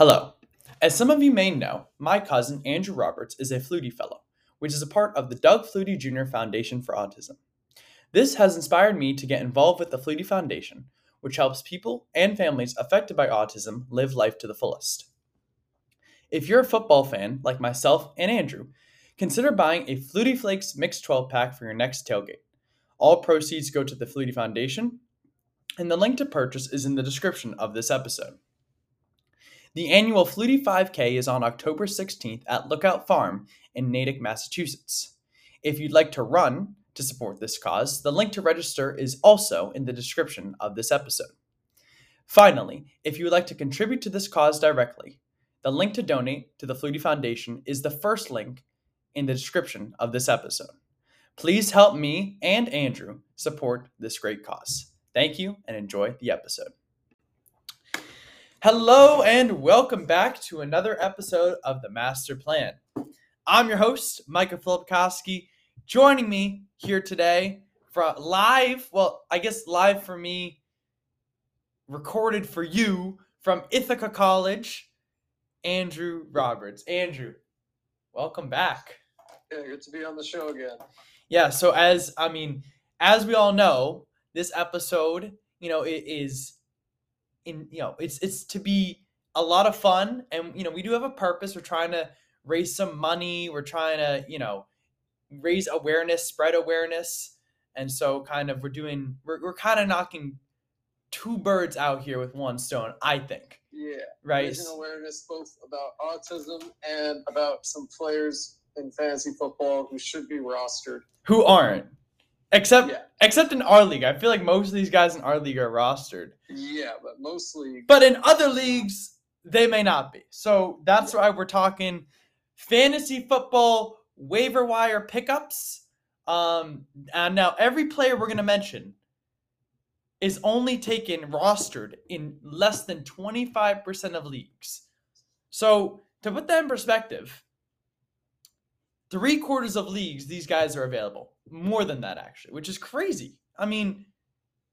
Hello. As some of you may know, my cousin Andrew Roberts is a Flutie Fellow, which is a part of the Doug Flutie Jr. Foundation for Autism. This has inspired me to get involved with the Flutie Foundation, which helps people and families affected by autism live life to the fullest. If you're a football fan like myself and Andrew, consider buying a Flutie Flakes Mixed 12 pack for your next tailgate. All proceeds go to the Flutie Foundation, and the link to purchase is in the description of this episode. The annual Flutie 5K is on October 16th at Lookout Farm in Natick, Massachusetts. If you'd like to run to support this cause, the link to register is also in the description of this episode. Finally, if you would like to contribute to this cause directly, the link to donate to the Flutie Foundation is the first link in the description of this episode. Please help me and Andrew support this great cause. Thank you and enjoy the episode. Hello and welcome back to another episode of the Master Plan. I'm your host, Micah Filipkowski. Joining me here today for live, well, I guess live for me, recorded for you from Ithaca College, Andrew Roberts. Andrew, welcome back. Yeah, good to be on the show again. Yeah, so as I mean, as we all know, this episode, you know, it is in you know it's it's to be a lot of fun and you know we do have a purpose. We're trying to raise some money. We're trying to you know raise awareness spread awareness. And so kind of we're doing we're, we're kind of knocking two birds out here with one stone i think. Yeah, right? Raising awareness both about autism and about some players in fantasy football who should be rostered. who aren't except Yeah. except in our league i feel like most of these guys in our league are rostered Yeah, but mostly But in other leagues, they may not be. So that's why we're talking fantasy football waiver wire pickups. Um, and now every player we're going to mention is only taken rostered in less than 25% of leagues. So to put that in perspective, three quarters of leagues, these guys are available. More than that, actually, which is crazy. I mean,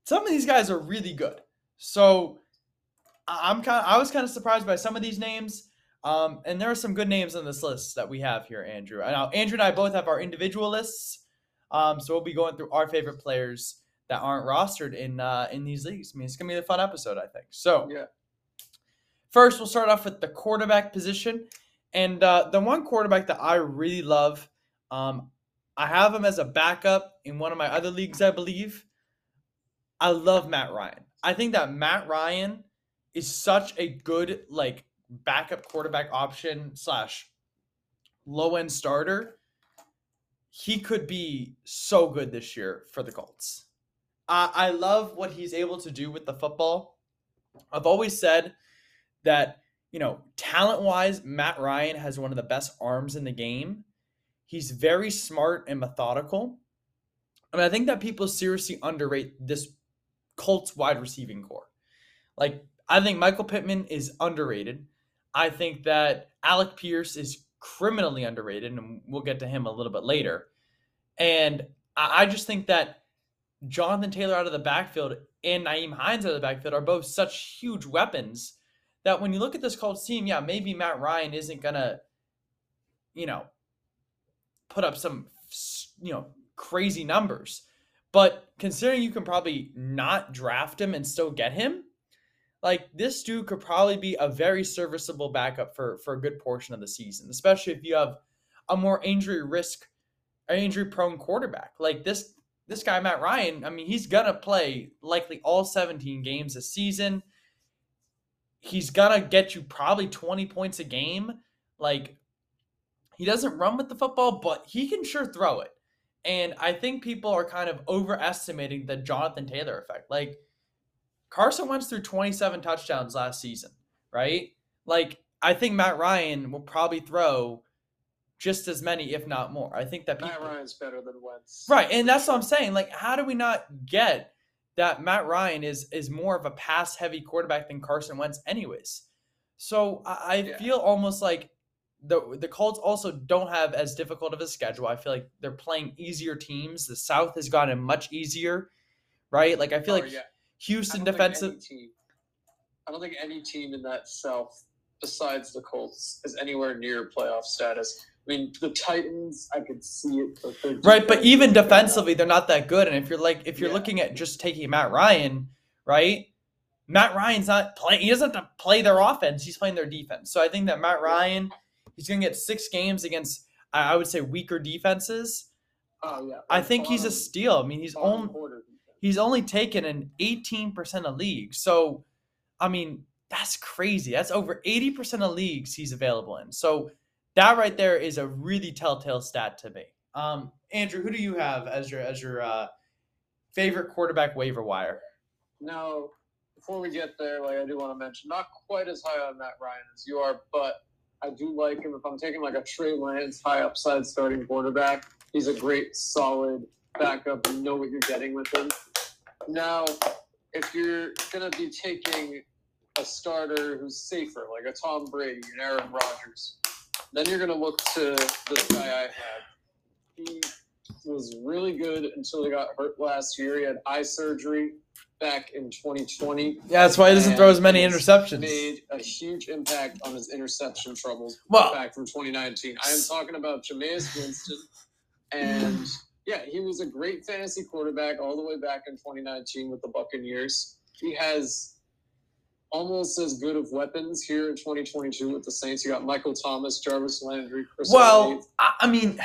some of these guys are really good. So I'm kind. of, I was kind of surprised by some of these names. Um, and there are some good names on this list that we have here, Andrew. Now Andrew and I both have our individual lists. Um, so we'll be going through our favorite players that aren't rostered in uh, in these leagues. I mean, it's gonna be a fun episode, I think. So yeah. First, we'll start off with the quarterback position. And uh, the one quarterback that I really love, um, I have him as a backup in one of my other leagues, I believe. I love Matt Ryan. I think that Matt Ryan is such a good like backup quarterback option slash low end starter. He could be so good this year for the Colts. I I love what he's able to do with the football. I've always said that you know talent wise matt ryan has one of the best arms in the game. He's very smart and methodical. I mean, i think that people seriously underrate this colts wide receiving core. Like i think michael pittman is underrated. I think that alec pierce is criminally underrated and we'll get to him a little bit later. And i, I just think that jonathan taylor out of the backfield and Nyheim Hines out of the backfield are both such huge weapons that when you look at this Colts team, yeah, maybe Matt Ryan isn't gonna, you know, put up some, you know, crazy numbers. But considering you can probably not draft him and still get him, like this dude could probably be a very serviceable backup for for a good portion of the season, especially if you have a more injury risk, injury prone quarterback like this. This guy Matt Ryan, I mean, he's gonna play likely all 17 games this season he's gonna get you probably 20 points a game. Like he doesn't run with the football, but he can sure throw it. And I think people are kind of overestimating the Jonathan Taylor effect. Like Carson Wentz threw 27 touchdowns last season, right? Like I think Matt Ryan will probably throw just as many, if not more. I think that people, Matt Ryan's better than Wentz. Right, and that's what I'm saying. Like, how do we not get that Matt Ryan is is more of a pass heavy quarterback than Carson Wentz, anyways? So I, I Yeah. feel almost like the the Colts also don't have as difficult of a schedule. I feel like they're playing easier teams. The South has gotten much easier, right? Like I feel Oh, like yeah. Houston don't think any defensive. team. I don't think any team in that South besides the Colts is anywhere near playoff status. I mean, the Titans, I could see it. Right, but even defensively, they're not that good. And if you're like, if you're Yeah. looking at just taking Matt Ryan, right? Matt Ryan's not playing. He doesn't have to play their offense. He's playing their defense. So I think that Matt Ryan, he's going to get six games against, I I would say, weaker defenses. Oh yeah, I think he's a steal. I mean, he's only he's only taken an 18% of leagues. So, I mean, that's crazy. That's over 80% of leagues he's available in. So, that right there is a really telltale stat to me. Um, Andrew, who do you have as your as your uh, favorite quarterback waiver wire? Now, before we get there, like I do want to mention, not quite as high on Matt Ryan as you are, but I do like him. If I'm taking like a Trey Lance high upside starting quarterback, he's a great solid backup. You know what you're getting with him. Now, if you're gonna be taking a starter who's safer, like a Tom Brady and Aaron Rodgers, then you're gonna look to this guy I had. He was really good until he got hurt last year. He had eye surgery back in 2020. Yeah, that's why he doesn't throw as many interceptions. Made a huge impact on his interception troubles Well, back from 2019. I am talking about Jameis Winston, and yeah, he was a great fantasy quarterback all the way back in 2019 with the Buccaneers. He has almost as good of weapons here in 2022 with the Saints. You got Michael Thomas, Jarvis Landry, Chris. well, I, I mean,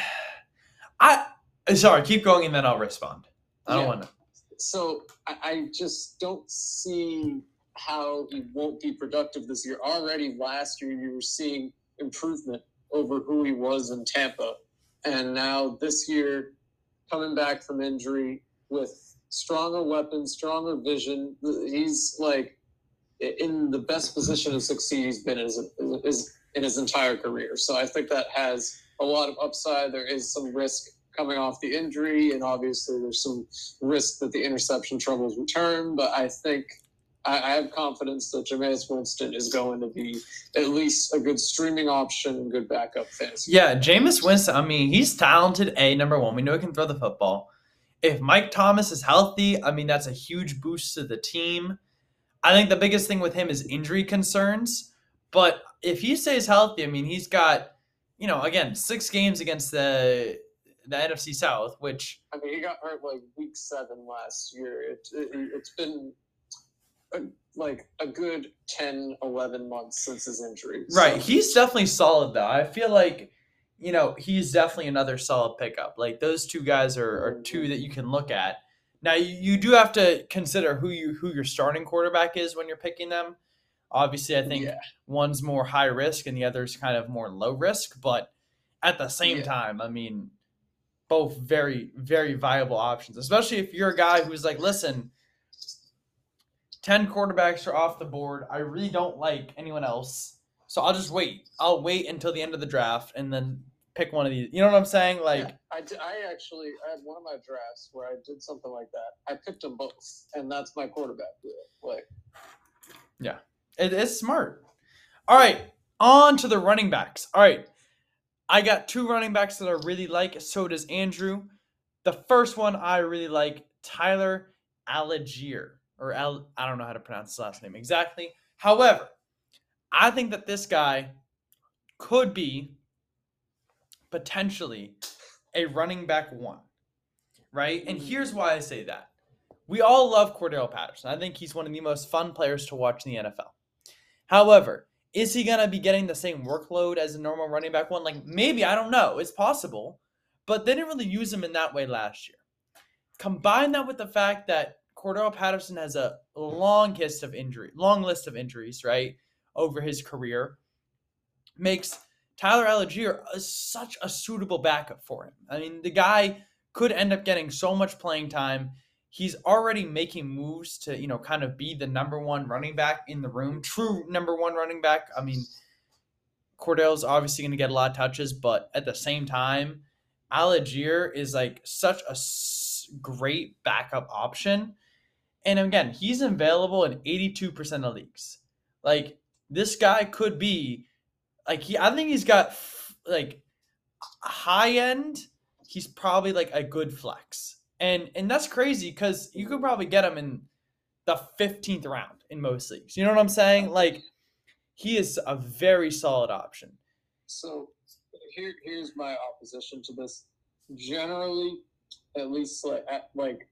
I sorry, keep going and then I'll respond. I don't Yeah. want to. so I, I just don't see how he won't be productive this year. Already last year, you were seeing improvement over who he was in Tampa, and now this year, coming back from injury with stronger weapons, stronger vision, he's like in the best position to succeed he's been in his, is in his entire career. So I think that has a lot of upside. There is some risk coming off the injury, and obviously there's some risk that the interception troubles return. But I think I, have confidence that Jameis Winston is going to be at least a good streaming option and good backup fantasy. Yeah, Jameis Winston, I mean, he's talented, A, number one. We know he can throw the football. If Mike Thomas is healthy, I mean, that's a huge boost to the team. I think the biggest thing with him is injury concerns. But if he stays healthy, I mean, he's got, you know, again, six games against the the NFC South, which I mean, he got hurt like week seven last year. It, it, it's been a, like a good 10, 11 months since his injury. Right. He's definitely solid though. I feel like, you know, he's definitely another solid pickup. Like those two guys are, are two mm-hmm. that you can look at. Now you, do have to consider who you who your starting quarterback is when you're picking them. Obviously, I think Yeah. one's more high risk and the other's kind of more low risk, but at the same Yeah. time, I mean, both very, very viable options, especially if you're a guy who's like, listen, 10 quarterbacks are off the board. I really don't like anyone else. So I'll just wait. I'll wait until the end of the draft and then pick one of these. You know what I'm saying? Like, Yeah, I, d- I actually I had one of my drafts where I did something like that. I picked them both, and that's my quarterback. Like, Yeah. it is smart. All right, on to the running backs. All right, I got two running backs that I really like. So does Andrew. The first one I really like, Tyler Allgeier, or Al, I don't know how to pronounce his last name exactly. However, I think that this guy could be potentially a running back one, right? And Mhm. here's why I say that. We all love Cordell Patterson. I think he's one of the most fun players to watch in the NFL. However, is he going to be getting the same workload as a normal running back one? Like maybe, I don't know. It's possible. But they didn't really use him in that way last year. Combine that with the fact that Cordell Patterson has a long list of injury, long list of injuries, right, over his career, makes Tyler Allgeier is such a suitable backup for him. I mean, the guy could end up getting so much playing time. He's already making moves to, you know, kind of be the number one running back in the room, true number one running back. I mean, Cordell's obviously going to get a lot of touches, but at the same time, Allgeier is like such a great backup option. And again, he's available in 82% of leagues. Like this guy could be like he I think he's got f- like high end, he's probably like a good flex. And and that's crazy cuz you could probably get him in the 15th round in most leagues. You know what I'm saying? Like he is a very solid option. So here, here's my opposition to this. Generally, at least like at, like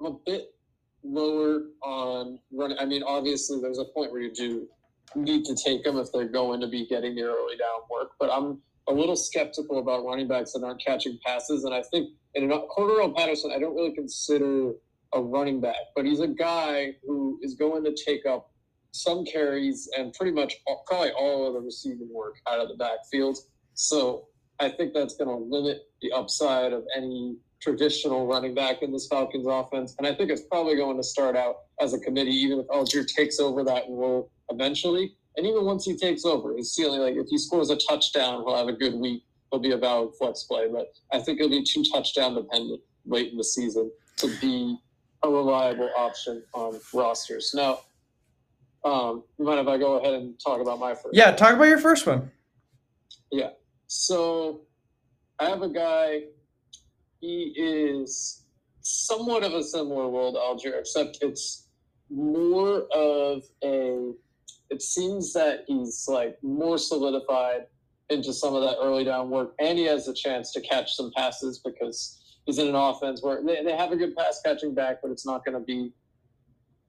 I'm a bit lower on running. I mean, obviously, there's a point where you do need to take them if they're going to be getting the early down work. But I'm a little skeptical about running backs that aren't catching passes. And I think in Cordarrelle Patterson, I don't really consider a running back, but he's a guy who is going to take up some carries and pretty much all, probably all of the receiving work out of the backfield. So I think that's going to limit the upside of any traditional running back in this Falcons offense. And I think it's probably going to start out as a committee, even if Allgeier takes over that role eventually. And even once he takes over, his ceiling, like if he scores a touchdown, he'll have a good week. He'll be a valid flex play. But I think it'll be too touchdown dependent late in the season to be a reliable option on rosters. Now, um, you mind if I go ahead and talk about my first? Yeah, talk about your first one. Yeah. So I have a guy. He is somewhat of a similar world to Allgeier, except it's more of a. It seems that he's like more solidified into some of that early down work, and he has a chance to catch some passes because he's in an offense where they, they have a good pass catching back, but it's not going to be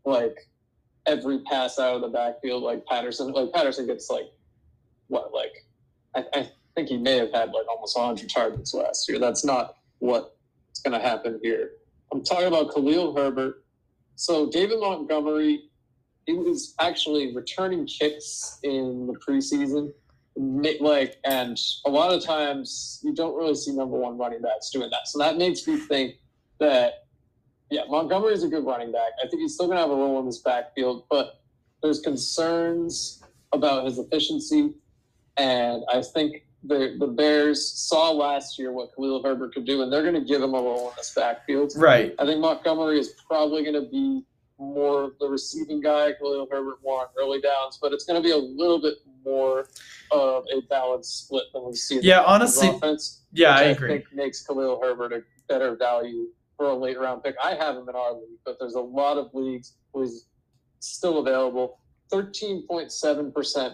like every pass out of the backfield like Patterson. Like Patterson gets like what like I, I think he may have had like almost 100 targets last year. That's not what's going to happen here. I'm talking about Khalil Herbert. So David Montgomery, he was actually returning kicks in the preseason like and a lot of times you don't really see number one running backs doing that so that makes me think that yeah montgomery is a good running back i think he's still going to have a role in this backfield but there's concerns about his efficiency and i think the, the bears saw last year what khalil herbert could do and they're going to give him a role in this backfield right i think montgomery is probably going to be more of the receiving guy, Khalil Herbert more on early downs, but it's going to be a little bit more of a balanced split than we see. Yeah, honestly, offense, yeah, I, I agree. think makes Khalil Herbert a better value for a late round pick. I have him in our league, but there's a lot of leagues where he's still available. Thirteen point seven percent.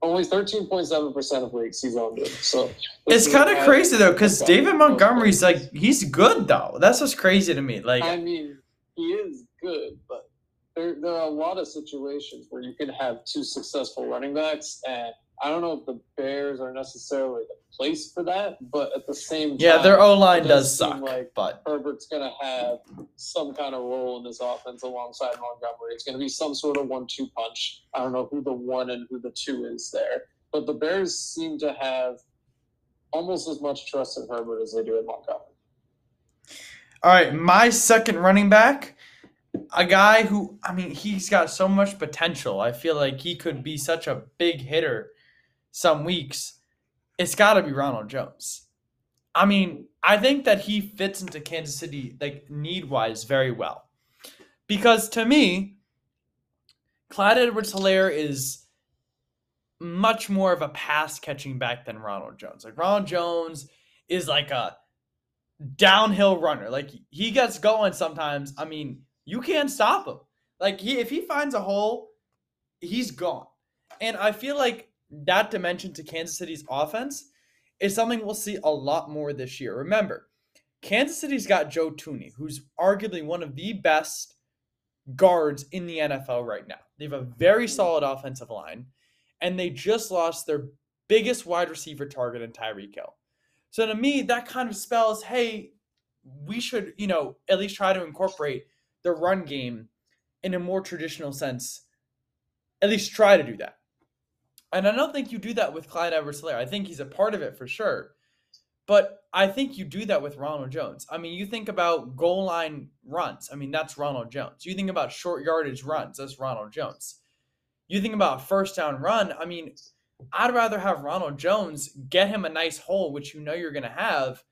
Only thirteen point seven percent of leagues he's on good. So it's kind of crazy though, because David Montgomery's like he's good though. That's what's crazy to me. Like I mean, he is good, but there, there are a lot of situations where you can have two successful running backs, and I don't know if the Bears are necessarily the place for that, but at the same time, yeah, their O line does does suck, like but Herbert's going to have some kind of role in this offense alongside Montgomery. It's going to be some sort of one-two punch. I don't know who the one and who the two is there, but the Bears seem to have almost as much trust in Herbert as they do in Montgomery. all right, my second running back, a guy who I mean he's got so much potential. I feel like he could be such a big hitter some weeks. It's got to be Ronald Jones. I mean, I think that he fits into Kansas City like need wise very well. Because to me, Clyde Edwards Helaire is much more of a pass catching back than Ronald Jones. Like Ronald Jones is like a downhill runner. Like he gets going sometimes. I mean, you can't stop him. Like he if he finds a hole, he's gone. And I feel like that dimension to Kansas City's offense is something we'll see a lot more this year. Remember, Kansas City's got Joe Thuney, who's arguably one of the best guards in the NFL right now. They have a very solid offensive line, and they just lost their biggest wide receiver target in Tyreek Hill. So to me, that kind of spells, hey, we should, you know, at least try to incorporate the run game in a more traditional sense. At least try to do that. And I don't think you do that with Clyde Edwards. I think he's a part of it for sure. But I think you do that with Ronald Jones. I mean, you think about goal line runs. I mean, that's Ronald Jones. You think about short yardage runs. That's Ronald Jones. You think about first down run. I mean, I'd rather have Ronald Jones get him a nice hole, which you know you're going to have,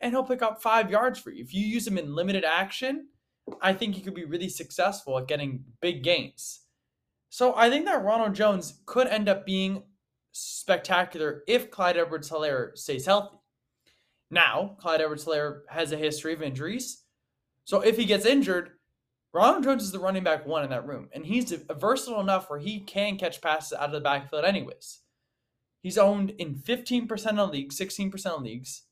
and he'll pick up five yards for you. If you use him in limited action, I think he could be really successful at getting big gains. So I think that Ronald Jones could end up being spectacular if Clyde Edwards Helaire stays healthy. Now, Clyde Edwards Helaire has a history of injuries. So if he gets injured, Ronald Jones is the running back one in that room, and he's versatile enough where he can catch passes out of the backfield, anyways. He's owned in 15% of leagues, 16% of leagues.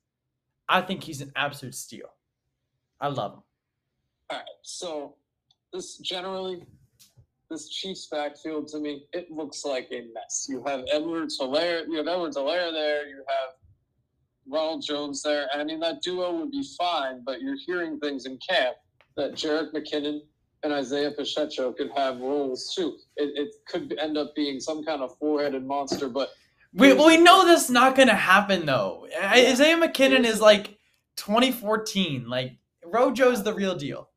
I think he's an absolute steal. I love him. All right. So this generally, this Chiefs backfield to me, it looks like a mess. You have Edwards Helaire, you have Edwards Helaire there, you have Ronald Jones there. I mean that duo would be fine, but you're hearing things in camp that Jerick McKinnon and Isaiah Pacheco could have roles too. It, it could end up being some kind of four-headed monster, but we we know that's not gonna happen though. Yeah. Isaiah McKinnon is like 2014. Like Rojo's the real deal.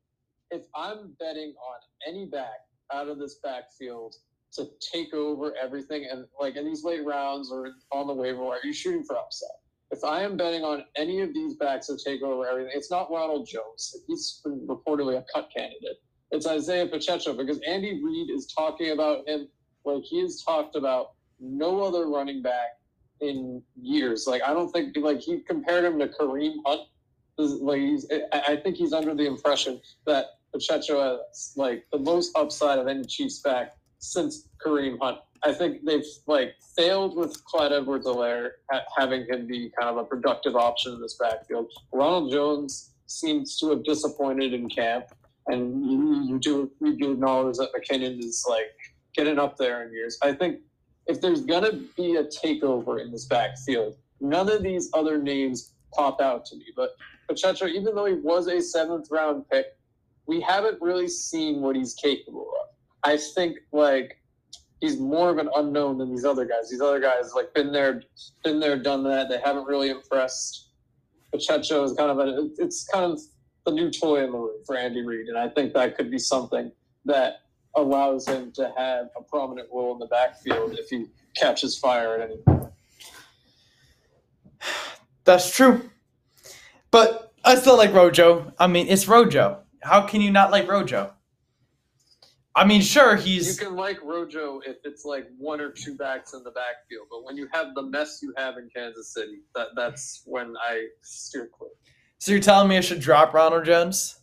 If I'm betting on any back out of this backfield to take over everything, and like in these late rounds or on the waiver wire, you're shooting for upset. If I am betting on any of these backs to take over everything, it's not Ronald Jones. He's been reportedly a cut candidate. It's Isaiah Pacheco because Andy Reid is talking about him like he has talked about no other running back in years. Like I don't think like he compared him to Kareem Hunt. Like he's, I think he's under the impression that Pacheco has like the most upside of any Chiefs back since Kareem Hunt. I think they've like failed with Clyde Edwards-Helaire having him be kind of a productive option in this backfield. Ronald Jones seems to have disappointed in camp, and you, do you do acknowledge that McKinnon is like getting up there in years. I think if there's to be a takeover in this backfield, none of these other names pop out to me. But Pacheco, even though he was a seventh round pick, we haven't really seen what he's capable of. I think like he's more of an unknown than these other guys. These other guys like been there, been there, done that. They haven't really impressed. Pacheco is kind of a it's kind of the new toy in the room for Andy Reid, and I think that could be something that allows him to have a prominent role in the backfield if he catches fire at any point. That's true. But I still like Rojo. I mean, it's Rojo. How can you not like Rojo? I mean, sure, he's. You can like Rojo if it's like one or two backs in the backfield, but when you have the mess you have in Kansas City, that that's when I steer clear. So you're telling me I should drop Ronald Jones?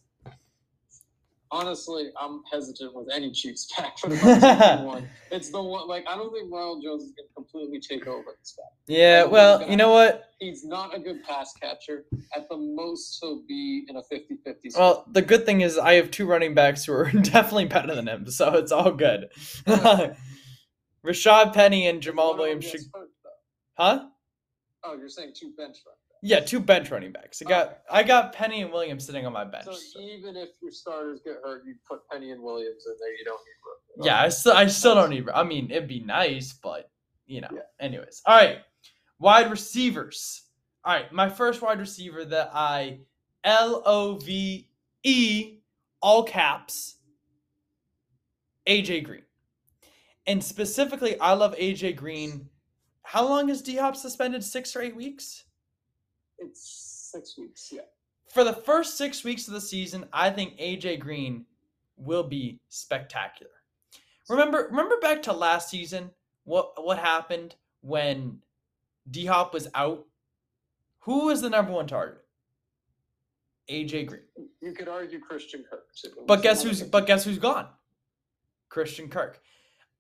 Honestly, I'm hesitant with any Chiefs pack for the one. It's the one like I don't think Ronald Jones is gonna completely take over this back. Yeah, well, you know what? He's not a good pass catcher. At the most, he'll be in a 50-50 Well, the good thing is I have two running backs who are definitely better than him, so it's all good. Rashad Penny and Jamaal Williams should. Hurt, huh? Oh, you're saying two bench runners. Yeah, two bench running backs. I got okay. I got Penny and Williams sitting on my bench. So, so, even if your starters get hurt, you put Penny and Williams in there. You don't need Yeah, I still I still don't need. I mean, it'd be nice, but you know. Yeah. Anyways, all right. Wide receivers. All right, my first wide receiver that I L O V E all caps AJ Green. And specifically, I love AJ Green. How long is D Hop suspended? Six or eight weeks? It's six weeks, yeah. For the first six weeks of the season, I think AJ Green will be spectacular. Remember, remember back to last season, what what happened when D Hop was out? Who was the number one target? AJ Green. You could argue Christian Kirk. But guess who's but guess who's gone? Christian Kirk.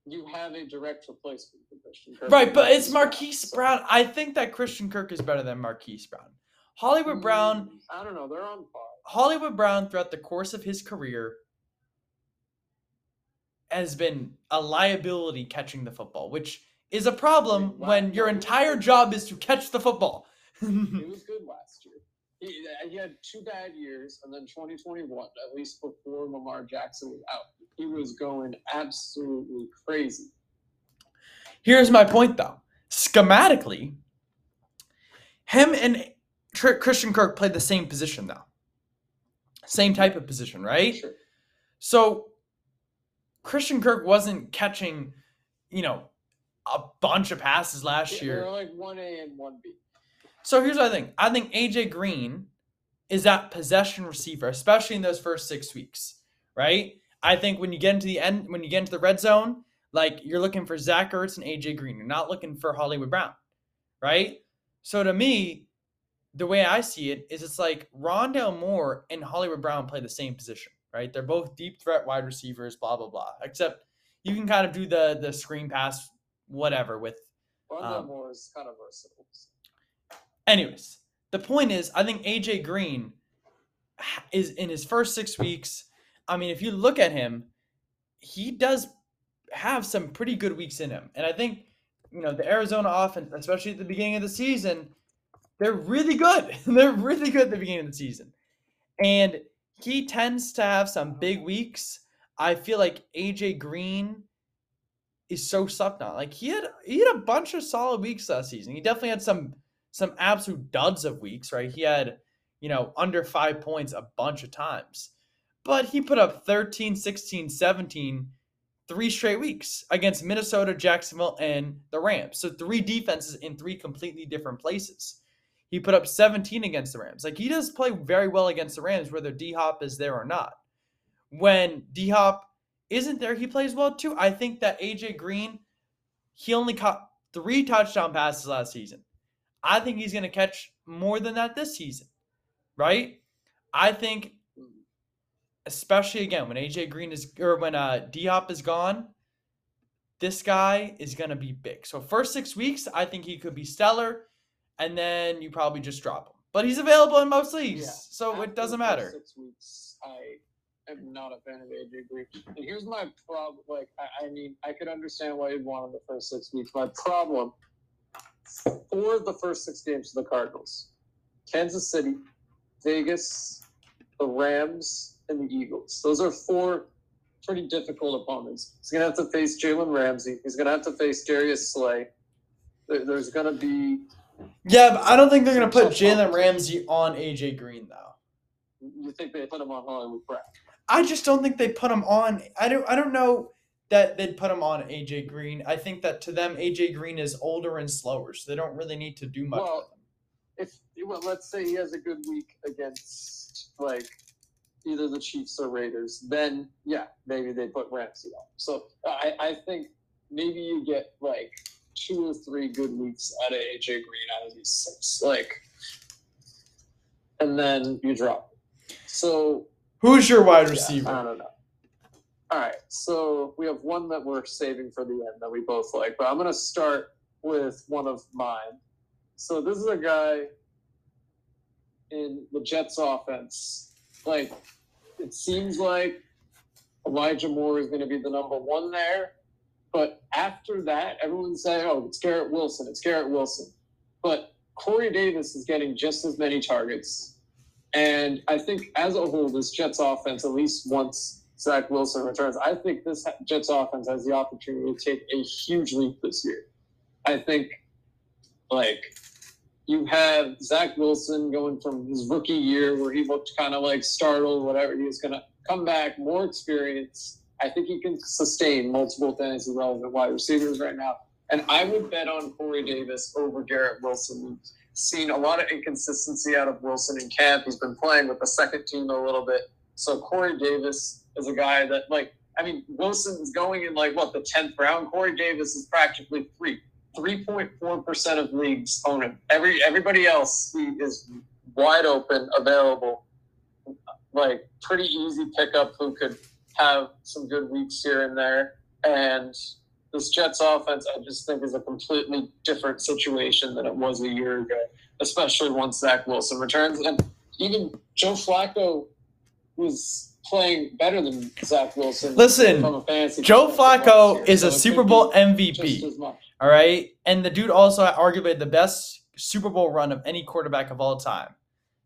You have a direct replacement for Christian Kirk. Right, but it's Marquise Brown. I think that Christian Kirk is better than Marquise Brown. Hollywood Brown. Mm, I don't know. They're on par. Hollywood Brown, throughout the course of his career, has been a liability catching the football, which is a problem when your entire job is to catch the football. he was good last year. He, he had two bad years, and then 2021, at least before Lamar Jackson was out, he was going absolutely crazy. Here's my point, though. Schematically, him and Christian Kirk played the same position, though. Same type of position, right? Sure. So Christian Kirk wasn't catching, you know, a bunch of passes last yeah, year. They're like one A and one B. So here's what I think. I think AJ Green is that possession receiver, especially in those first six weeks, right? I think when you get into the end, when you get into the red zone, like you're looking for Zach Ertz and AJ Green. You're not looking for Hollywood Brown, right? So to me, the way I see it is it's like Rondale Moore and Hollywood Brown play the same position. right? They're both deep threat wide receivers, blah blah blah. Except you can kind of do the the screen pass, whatever. With Rondale Um, Moore is kind of versatile. Anyways, the point is, I think AJ Green is in his first six weeks. I mean, if you look at him, he does have some pretty good weeks in him, and I think you know the Arizona offense, especially at the beginning of the season, they're really good. they're really good at the beginning of the season, and he tends to have some big weeks. I feel like AJ Green is so stuck now. Like he had he had a bunch of solid weeks last season. He definitely had some some absolute duds of weeks, right? He had, you know, under 5 points a bunch of times. But he put up 13, 16, 17 three straight weeks against Minnesota, Jacksonville, and the Rams. So three defenses in three completely different places. He put up 17 against the Rams. Like he does play very well against the Rams, whether D Hop is there or not. When D Hop isn't there, he plays well too. I think that AJ Green, he only caught three touchdown passes last season. I think he's going to catch more than that this season, right? I think, especially again when AJ Green is or when uh, D Hop is gone, this guy is going to be big. So first six weeks, I think he could be stellar, and then you probably just drop him. But he's available in most leagues, Yeah. so After it doesn't matter. Six weeks, I am not a fan of AJ Green. And here's my problem. Like, I, I mean, I could understand why you'd want him the first six weeks. My problem: four of the first six games of the Cardinals, Kansas City, Vegas, the Rams, and the Eagles. Those are four pretty difficult opponents. He's gonna have to face Jalen Ramsey. He's gonna have to face Darius Slay. There- There's gonna be Yeah, but I don't think they're going to put Tough Jalen. Ramsey on AJ Green though. you think they put him on Hollywood Brown. I just don't think they put him on. I don't. I don't know that they'd put him on AJ Green. I think that to them, AJ Green is older and slower, so they don't really need to do much Well, with him. if well, let's say he has a good week against like either the Chiefs or Raiders, then yeah, maybe they put Ramsey on. So I, I think maybe you get like two or three good weeks out of AJ Green out of these six, like, and then you drop. So Who's your wide yeah, receiver? I don't know. All right, so we have one that we're saving for the end that we both like, but I'm gonna start with one of mine. So this is a guy in the Jets offense. Like it seems like Elijah Moore is going to be the number one there, but after that, everyone's saying, "Oh, it's Garrett Wilson. It's Garrett Wilson." But Corey Davis is getting just as many targets, and I think as a whole, this Jets offense, at least once Zach Wilson returns, I think this Jets offense has the opportunity to take a huge leap this year. I think, like, you have Zach Wilson going from his rookie year where he looked kind of like startled, whatever. He was going to come back, more experience. I think he can sustain multiple fantasy relevant wide receivers right now. And I would bet on Corey Davis over Garrett Wilson. We've seen a lot of inconsistency out of Wilson in camp. He's been playing with the second team a little bit. So Corey Davis is a guy that, like, I mean, Wilson's going in like what the tenth round. Corey Davis is practically free. Three point four percent of leagues own him. Every everybody else he is wide open, available, like pretty easy pickup. Who could have some good weeks here and there. And this Jets offense, I just think, is a completely different situation than it was a year ago, especially once Zach Wilson returns. And even Joe Flacco was playing better than Zach Wilson. Listen, from a fantasy Joe Flacco is so a Super Bowl MVP. All right, and the dude also arguably the best Super Bowl run of any quarterback of all time.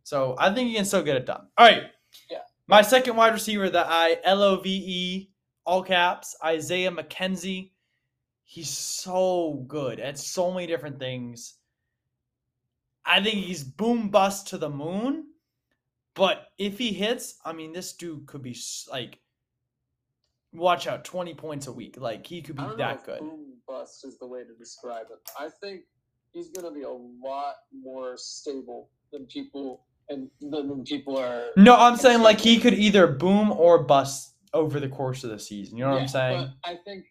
So I think he can still get it done. All right. Yeah. My second wide receiver that I L O V E all caps Isaiah McKenzie. He's so good at so many different things. I think he's boom bust to the moon. But if he hits, I mean, this dude could be like, watch out, 20 points a week. Like, he could be I don't that good. boom bust is the way to describe it. I think he's going to be a lot more stable than people and than, people are. No, I'm saying like he could either boom or bust over the course of the season. You know what I'm saying? But I think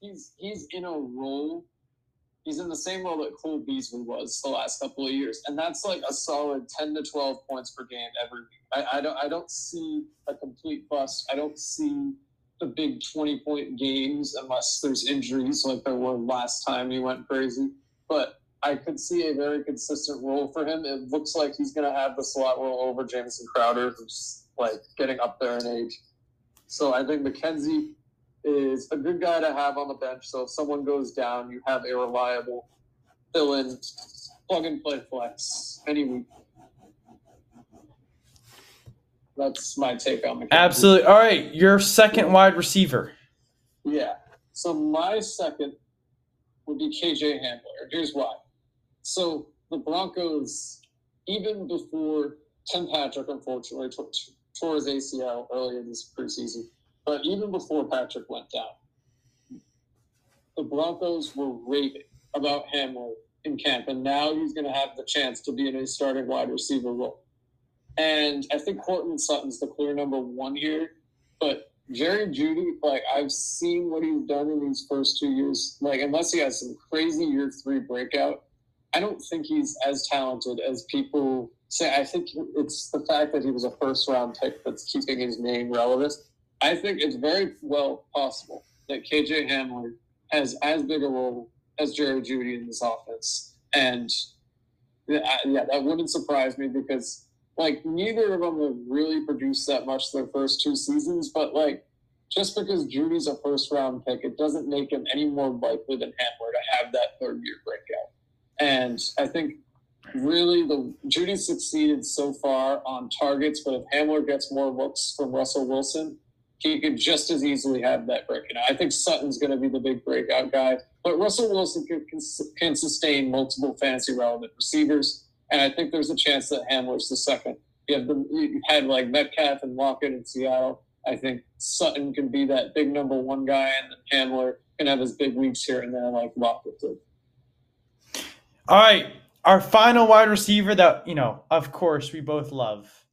he's he's in a role, he's in the same role that Cole Beasley was the last couple of years, and that's like a solid ten to twelve points per game every week. I, I don't I don't see a complete bust. I don't see the big twenty point games unless there's injuries like there were last time he went crazy. But I could see a very consistent role for him. It looks like he's going to have the slot role over Jamison Crowder, who's like getting up there in age. So I think McKenzie is a good guy to have on the bench. So if someone goes down, you have a reliable fill in, plug and play flex any week. That's my take on McKenzie. Absolutely. All right, your second wide receiver. Yeah. So my second would be KJ Hamler. Here's why. So the Broncos, even before Tim Patrick unfortunately tore, tore his ACL earlier this preseason, but even before Patrick went down, the Broncos were raving about Hamler in camp, and now he's going to have the chance to be in a starting wide receiver role. And I think Courtland Sutton's the clear number one here, but Jerry Jeudy, like I've seen what he's done in these first two years. Like unless he has some crazy year three breakout, I don't think he's as talented as people say. I think it's the fact that he was a first round pick that's keeping his name relevant. I think it's very well possible that KJ Hamler has as big a role as Jerry Jeudy in this offense, and uh, yeah, that wouldn't surprise me because like neither of them have really produced that much their first two seasons, but like just because Jeudy's a first round pick, it doesn't make him any more likely than Hamler to have that third year breakout. And I think really the Jeudy succeeded so far on targets, but if Hamler gets more looks from Russell Wilson, he could just as easily have that breakout. I think Sutton's going to be the big breakout guy, but Russell Wilson can, can, can sustain multiple fantasy relevant receivers, and I think there's a chance that Hamler's the second. You have the you had like Metcalf and Lockett in Seattle. I think Sutton can be that big number one guy, and then Hamler can have his big weeks here and there, like Lockett did. All right, our final wide receiver that you know, of course, we both love,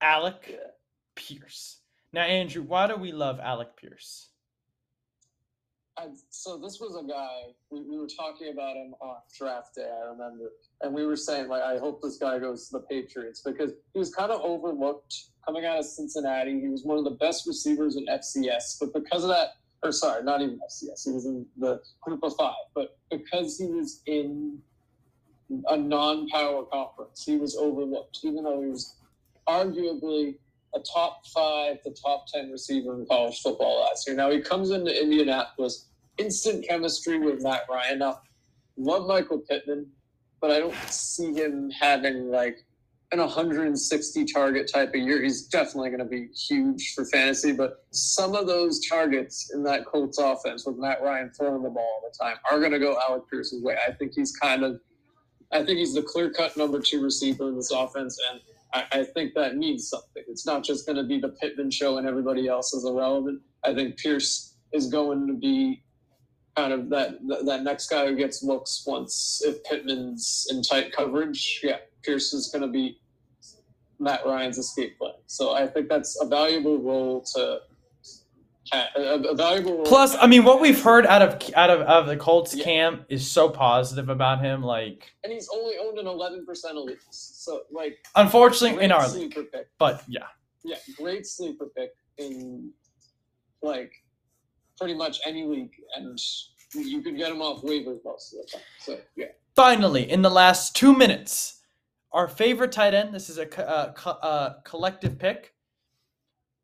Alec Pierce. Now, Andrew, why do we love Alec Pierce? I, so this was a guy we, we were talking about him on draft day. I remember, and we were saying like, I hope this guy goes to the Patriots because he was kind of overlooked coming out of Cincinnati. He was one of the best receivers in FCS, but because of that or sorry, not even FCS. He was in the group of five, but because he was in a non-power conference, he was overlooked, even though he was arguably a top five to top ten receiver in college football last year. Now he comes into Indianapolis, instant chemistry with Matt Ryan. Now, love Michael Pittman, but I don't see him having like an 160 target type of year. He's definitely going to be huge for fantasy, but some of those targets in that Colts offense with Matt Ryan throwing the ball all the time are going to go Alec Pierce's way. I think he's kind of, I think he's the clear cut number two receiver in this offense, and I, I think that means something. It's not just going to be the Pittman show and everybody else is irrelevant. I think Pierce is going to be kind of that that next guy who gets looks once if Pittman's in tight coverage. Yeah, Pierce is going to be Matt Ryan's escape plan. So I think that's a valuable role to a, a valuable Plus, I mean, what we've heard out of out of, out of the Colts yeah. camp is so positive about him. Like, and he's only owned in eleven percent of leagues. So, like, unfortunately, in our league, pick. but yeah, yeah, great sleeper pick in like pretty much any league, and you could get him off waivers most of the time. So, yeah. Finally, in the last two minutes our favorite tight end. This is a, a, uh, a uh, collective pick.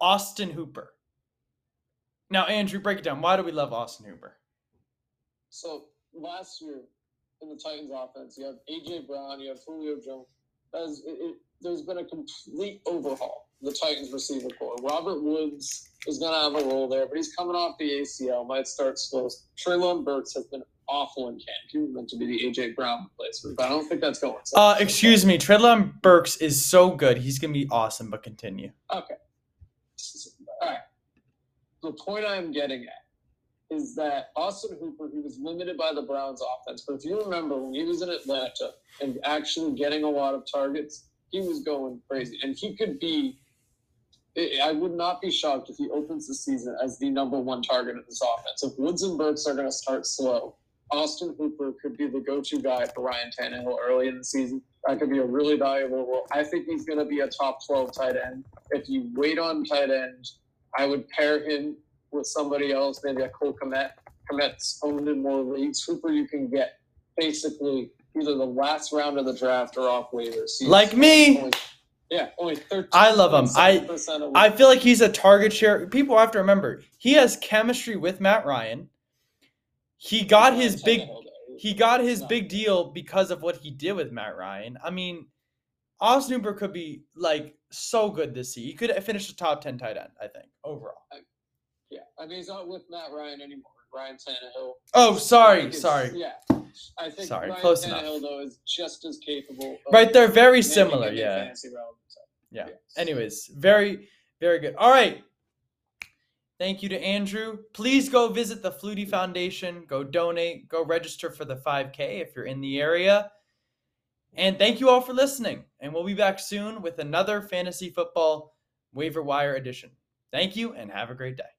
Austin Hooper. Now, Andrew, break it down. Why do we love Austin Hooper? So last year in the Titans offense, you have AJ Brown, you have Julio Jones. As it, it, there's been a complete overhaul the Titans receiver core. Robert Woods is going to have a role there, but he's coming off the ACL, might start slow. Treylon Burks has been awful in camp. He was meant to be the AJ Brown replacement, but I don't think that's going. So uh, excuse me, Treylon Burks is so good. He's going to be awesome, but continue. Okay. All right. The point I'm getting at is that Austin Hooper, he was limited by the Browns offense. But if you remember when he was in Atlanta and actually getting a lot of targets, he was going crazy. And he could be I would not be shocked if he opens the season as the number one target of this offense. If Woods and Burks are going to start slow, Austin Hooper could be the go-to guy for Ryan Tannehill early in the season. That could be a really valuable role. I think he's going to be a top 12 tight end. If you wait on tight end, I would pair him with somebody else, maybe a Cole Kmet. Kmet's owned in more leagues. Hooper, you can get basically either the last round of the draft or off waivers. He's Like me. only- yeah, only 13. I love him. I- I feel like he's a target share. People have to remember he has chemistry with Matt Ryan. He got his big he got his big deal because of what he did with Matt Ryan. I mean, Austin Hooper could be like so good this season. He could finish the top ten tight end, I think, overall. Yeah, I mean he's not with Matt Ryan anymore. Ryan Tannehill. Oh, sorry, sorry. Yeah, I think Sorry, Ryan close Tannehill enough. though is just as capable. Right, they're very similar, yeah. Yeah. Yes. Anyways, very, very good. All right. Thank you to Andrew. Please go visit the Flutie Foundation. Go donate. Go register for the 5K if you're in the area. And thank you all for listening. And we'll be back soon with another fantasy football waiver wire edition. Thank you and have a great day.